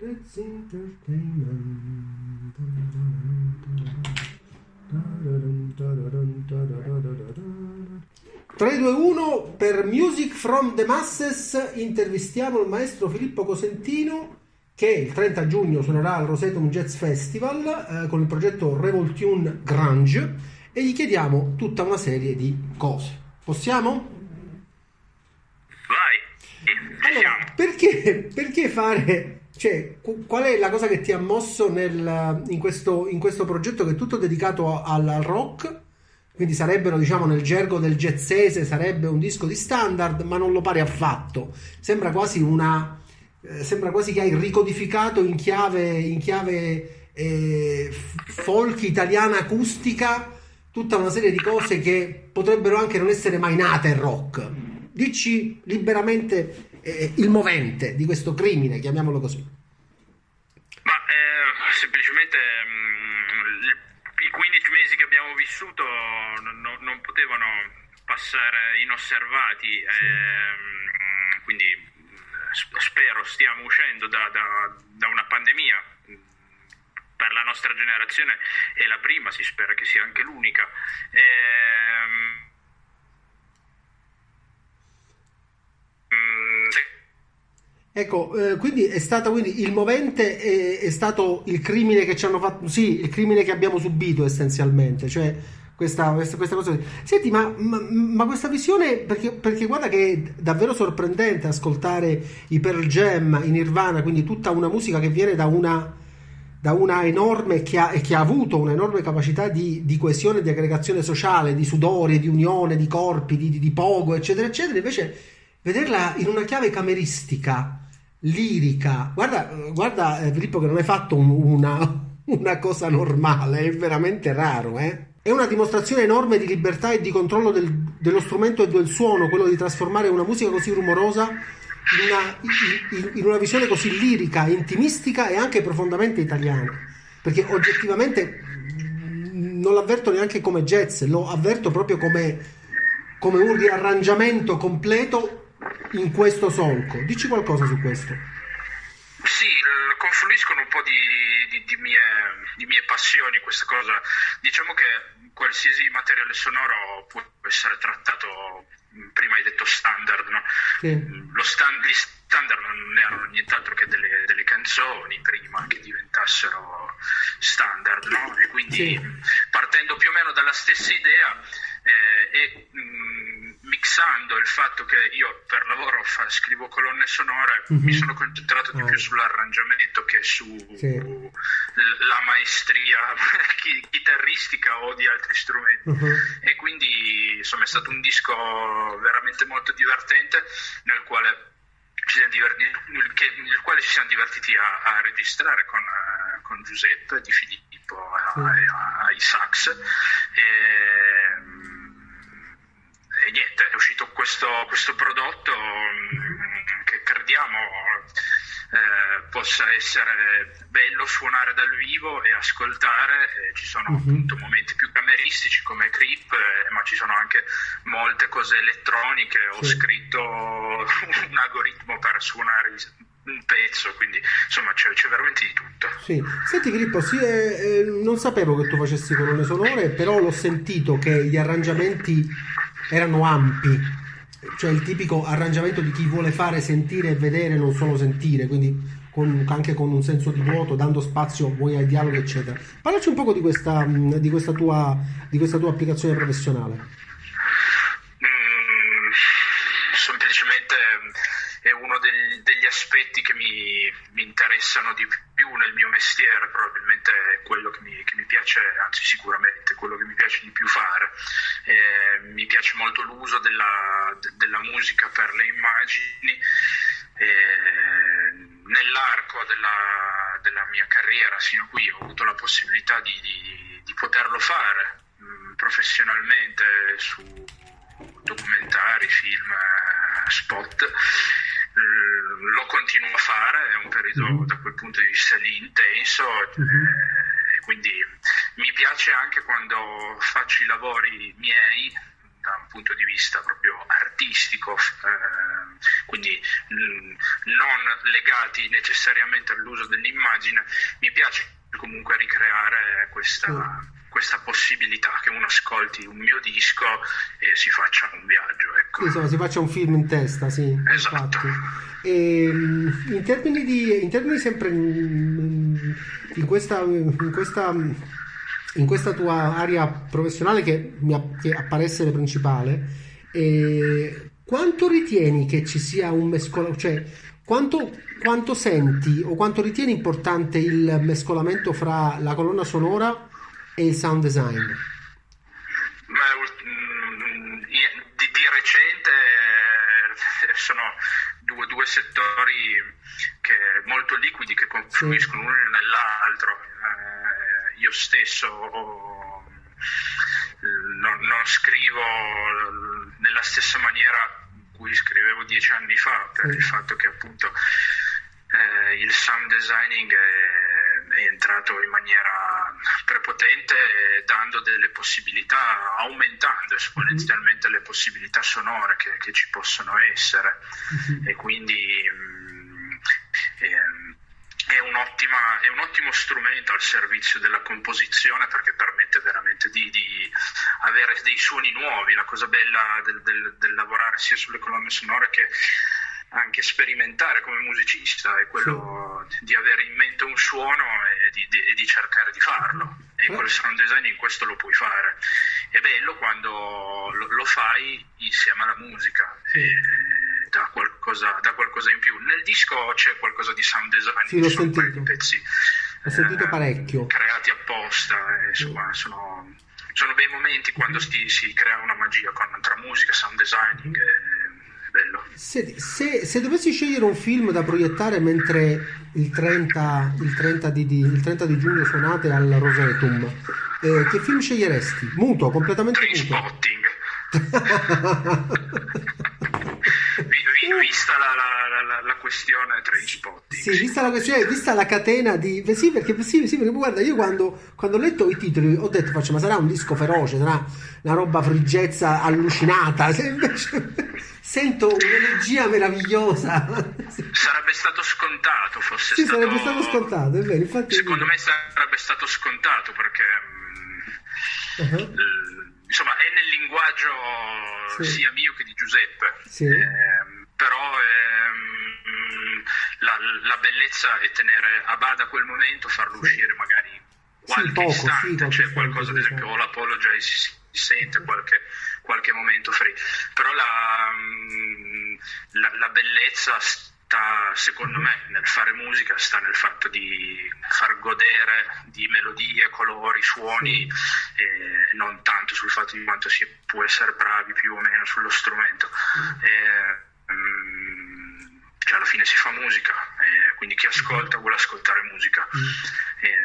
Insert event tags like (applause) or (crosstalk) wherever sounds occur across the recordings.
That's entertainment. 3, 2, 1 per Music from the Masses intervistiamo il maestro Filippo Cosentino che il 30 giugno suonerà al Rosetum Jazz Festival eh, con il progetto Revoltune Grunge e gli chiediamo tutta una serie di cose. Possiamo? Vai, allora, perché, perché fare cioè, qual è la cosa che ti ha mosso nel, in, questo, in, questo, progetto che è tutto dedicato al, rock? Quindi sarebbero, diciamo, nel gergo del jazzese, sarebbe un disco di standard, ma non lo pare affatto. Sembra quasi una. Eh, sembra quasi che hai ricodificato in chiave, in chiave eh, folk italiana acustica tutta una serie di cose che potrebbero anche non essere mai nate in rock. Dici liberamente eh, il movente di questo crimine, chiamiamolo così? Ma eh, semplicemente mh, mm, i 15 mesi che abbiamo vissuto non, non potevano passare inosservati, sì. eh, quindi spero stiamo uscendo da, da, da una pandemia per la nostra generazione è la prima, si spera che sia anche l'unica. Eh, Ecco, eh, quindi è stato quindi il movente è, è, stato il crimine che ci hanno fatto, sì, il crimine che abbiamo subito essenzialmente, cioè questa, questa, questa cosa. Senti, ma, ma, ma questa visione, perché, perché, guarda che è davvero sorprendente ascoltare i Pearl Jam in Nirvana, quindi tutta una musica che viene da una, da una enorme, che ha, che ha avuto un'enorme capacità di, di, coesione, di aggregazione sociale, di sudore, di unione, di corpi, di, di, di pogo, eccetera, eccetera, invece vederla in una chiave cameristica lirica. Guarda, guarda eh, Filippo, che non hai fatto un, una, (laughs) una, cosa normale, è veramente raro, eh? È una dimostrazione enorme di libertà e di controllo del, dello strumento e del suono, quello di trasformare una musica così rumorosa in una, in, in una visione così lirica, intimistica e anche profondamente italiana. Perché oggettivamente non l'avverto neanche come jazz, lo avverto proprio come, come un riarrangiamento completo in questo solco. Dici qualcosa su questo. Sì, confluiscono un po' di, di, di, mie, di mie passioni questa cosa. Diciamo che qualsiasi materiale sonoro può essere trattato, prima hai detto standard, no? Sì. Stand, gli standard non erano nient'altro che delle, delle, canzoni prima che diventassero standard, no? E quindi sì. partendo più o meno dalla stessa idea eh, e mh, mixando il fatto che io per lavoro fa, scrivo colonne sonore, mm-hmm. mi sono concentrato di oh. più sull'arrangiamento che sulla sì. maestria (laughs) chitarristica o di altri strumenti. Mm-hmm. E quindi insomma è stato un disco veramente molto divertente nel quale ci nel quale ci siamo divertiti a, a registrare con, uh, con, Giuseppe Di Filippo sì. ai sax. E, e niente, è uscito questo, questo prodotto mm, che crediamo eh, possa essere bello suonare dal vivo e ascoltare. Eh, ci sono uh-huh. appunto momenti più cameristici come Creep, eh, ma ci sono anche molte cose elettroniche. Ho sì. scritto un algoritmo per suonare un pezzo, quindi insomma c'è, c'è veramente di tutto. Sì. Senti Filippo, sì, non sapevo che tu facessi colonne sonore, però l'ho sentito che gli arrangiamenti erano ampi, cioè il tipico arrangiamento di chi vuole fare sentire e vedere, non solo sentire, quindi con, anche con un senso di vuoto, dando spazio vuoi ai dialoghi, eccetera. Parlaci un po' di questa, di questa, tua, di questa tua applicazione professionale. Mm, semplicemente è uno degli aspetti che mi, mi interessano di più nel mio mestiere, probabilmente è quello che mi, che mi piace, anzi sicuramente quello che mi piace di più fare. Eh, mi piace molto l'uso della, de, della musica per le immagini. Eh, nell'arco della, della, mia carriera sino a qui ho avuto la possibilità di, di, di poterlo fare mh, mm, professionalmente su documentari, film, eh, spot eh, lo continuo a fare, è un periodo mm-hmm. da quel punto di vista lì intenso mm-hmm. eh, quindi mi piace anche quando faccio i lavori miei da un punto di vista proprio artistico. Eh, quindi mh, mm, non legati necessariamente all'uso dell'immagine, mi piace comunque ricreare questa, mm. Questa, possibilità che uno ascolti un mio disco e si faccia un viaggio. Ecco. Insomma, si faccia un film in testa, sì. Esatto. E, ehm, in, termini di, in termini sempre in, in, questa, in, questa, in questa tua area professionale che, mi, che appare essere principale, eh, quanto ritieni che ci sia un mescolamento? Cioè, quanto, quanto, senti o quanto ritieni importante il mescolamento fra la colonna sonora e il sound design? Beh, mm, di, di, recente eh, sono due, due, settori che, molto liquidi che confluiscono sì. l'uno nell'altro. Eh, io stesso non, non scrivo nella stessa maniera in cui scrivevo dieci anni fa, per il fatto che appunto eh, il sound designing è, è, entrato in maniera prepotente dando delle possibilità, aumentando esponenzialmente le possibilità sonore che, che ci possono essere. E quindi mh, mm, eh, è, è, un ottimo strumento al servizio della composizione perché permette veramente di, di avere dei suoni nuovi. La cosa bella del, del, del, lavorare sia sulle colonne sonore che anche sperimentare come musicista è quello di avere in mente un suono e di, di, e di cercare di farlo. E con il sound design in questo lo puoi fare. È bello quando lo, lo fai insieme alla musica. E, da qualcosa, da qualcosa, in più. Nel disco c'è qualcosa di sound design, sì, l'ho sentito. pezzi Ho sentito eh, parecchio. creati apposta, eh, insomma, sì. sono, sono, bei momenti quando si, si, crea una magia con, tra musica, sound designing. E, bello. Se, se, se, dovessi scegliere un film da proiettare mentre il 30, il 30, di, di, il 30 di, giugno suonate al Rosetum, eh, che film sceglieresti? Muto, completamente muto. (laughs) vista la, la, la, la questione tra i spotting. Sì, vista la questione, vista la catena di... Sì, perché, sì, sì, perché guarda, io quando, quando, ho letto i titoli ho detto, faccio, ma sarà un disco feroce, sarà una roba friggezza allucinata, se invece sento un'energia meravigliosa. Sarebbe stato scontato, fosse sì, stato... sarebbe stato scontato, è vero, infatti... Secondo me sarebbe stato scontato perché... Uh-huh. Insomma, è nel linguaggio sì. sia mio che di Giuseppe. Sì. Eh, però ehm, la, la, bellezza è tenere a bada quel momento, farlo uscire magari qualche sì, poco, istante, sì, c'è qualcosa, ad esempio, o l'apologize si, si sente qualche, qualche, momento free, però la, mm, la, la bellezza sta, secondo me, nel fare musica, sta nel fatto di far godere di melodie, colori, suoni, sì. e non tanto sul fatto di quanto si può essere bravi più o meno sullo strumento. Mm. E, cioè alla fine si fa musica, eh, quindi chi ascolta vuole ascoltare musica. Mm. Eh,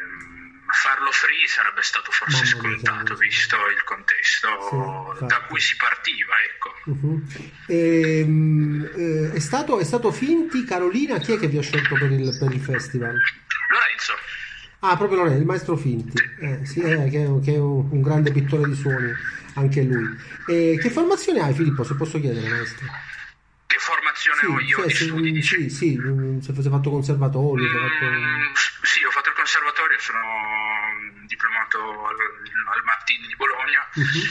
farlo free sarebbe stato forse scontato visto il contesto sì, da cui si partiva. Ecco. Uh-huh. E, um, è, stato, è, stato, Finti, Carolina, chi è che vi ha scelto per il, per il festival? Lorenzo. Ah, proprio Lorenzo, il maestro Finti, eh, sì, eh, che, è, che, è un, grande pittore di suoni, anche lui. E che formazione hai Filippo, se posso chiedere, maestro? Formazione sì, ho io cioè, di studi? Sì, sì, se fosse fatto conservatorio. Mm, fatto... Sì, ho fatto il conservatorio, sono diplomato al, al Martini di Bologna. Uh-huh.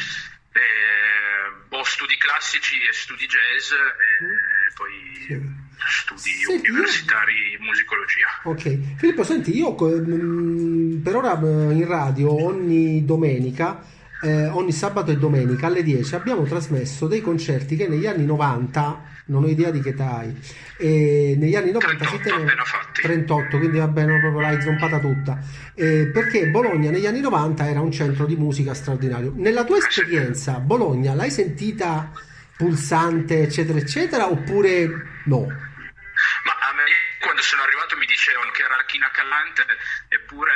Eh, ho studi classici e studi jazz e uh-huh. poi sì. studi senti, universitari io... musicologia. Ok, Filippo, senti, io mm, per ora mm, in radio ogni domenica eh, ogni sabato e domenica alle 10 abbiamo trasmesso dei concerti che negli anni 90 non ho idea di che età hai. E negli anni 90 38, si teneva 38, quindi va bene, proprio l'hai zompata tutta. Eh, perché Bologna negli anni 90 era un centro di musica straordinario. Nella tua esperienza, Bologna l'hai sentita pulsante, eccetera, eccetera, oppure no? Ma a me quando sono arrivato mi dicevano che era china callante, eppure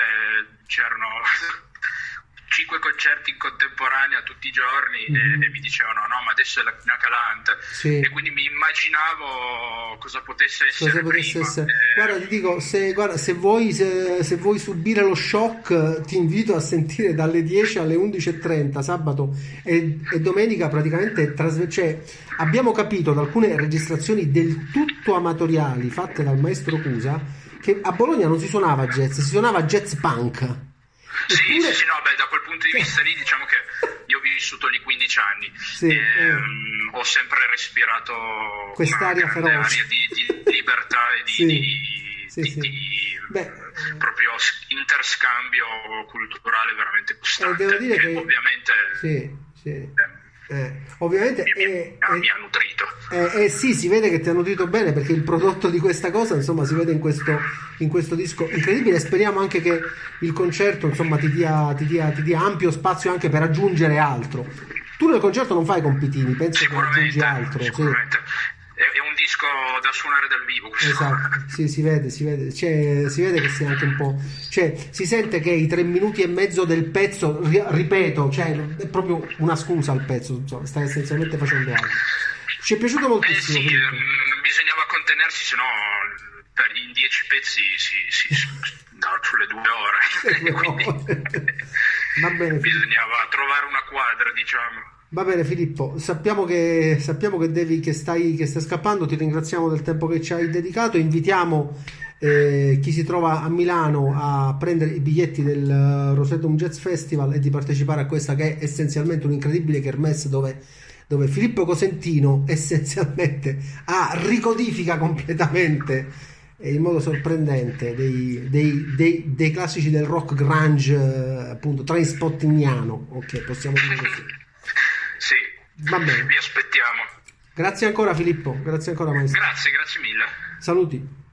c'erano cinque concerti in contemporanea tutti i giorni mm-hmm. e, e, mi dicevano no ma adesso è la Pina Calante sì. e quindi mi immaginavo cosa potesse essere cosa potesse essere. Eh... guarda ti dico se, guarda, se, vuoi, se, se, vuoi subire lo shock ti invito a sentire dalle 10 alle 11.30 sabato e, e domenica praticamente trasve- cioè, abbiamo capito da alcune registrazioni del tutto amatoriali fatte dal maestro Cusa che a Bologna non si suonava jazz si suonava jazz punk sì, Eppure... sì, no, beh, da quel punto di vista lì diciamo che io ho vissuto lì 15 anni sì, e eh. um, ho sempre respirato quest'aria feroce di, di, libertà e di, sì, di, sì, sì. di beh, proprio interscambio culturale veramente costante. E devo dire che, ovviamente sì, sì. Eh, eh, ovviamente mi, eh, mi, mi, ha nutrito. Eh, eh, sì, si vede che ti ha nutrito bene perché il prodotto di questa cosa, insomma, si vede in questo, in questo disco incredibile. Speriamo anche che il concerto, insomma, ti dia, ti, dia, ti dia, ampio spazio anche per aggiungere altro. Tu nel concerto non fai compitini, penso che aggiungi altro. Sicuramente. Sì da suonare dal vivo. Esatto, sì, si vede, si vede, cioè, si vede che sei anche un po'... Cioè, si sente che i tre minuti e mezzo del pezzo, ripeto, cioè, è proprio una scusa al pezzo, insomma, stai essenzialmente facendo altro. Ci è piaciuto moltissimo. Eh sì, mm, bisognava contenersi, se no in dieci pezzi si, si, sulle due ore. (laughs) Quindi, Va bene. Bisognava trovare una quadra, diciamo. Va bene Filippo, sappiamo che, sappiamo che, devi, che, stai, che stai scappando, ti ringraziamo del tempo che ci hai dedicato, invitiamo eh, chi si trova a Milano a prendere i biglietti del Rosetum Jazz Festival e di partecipare a questa che è essenzialmente un incredibile kermesse dove, dove Filippo Cosentino (laughs) essenzialmente ha, ricodifica completamente eh, in modo sorprendente dei, dei, dei, dei classici del rock grunge appunto trainspottingiano ok possiamo dire così Va bene. Vi aspettiamo. Grazie ancora Filippo, grazie ancora maestro. Grazie, grazie mille. Saluti.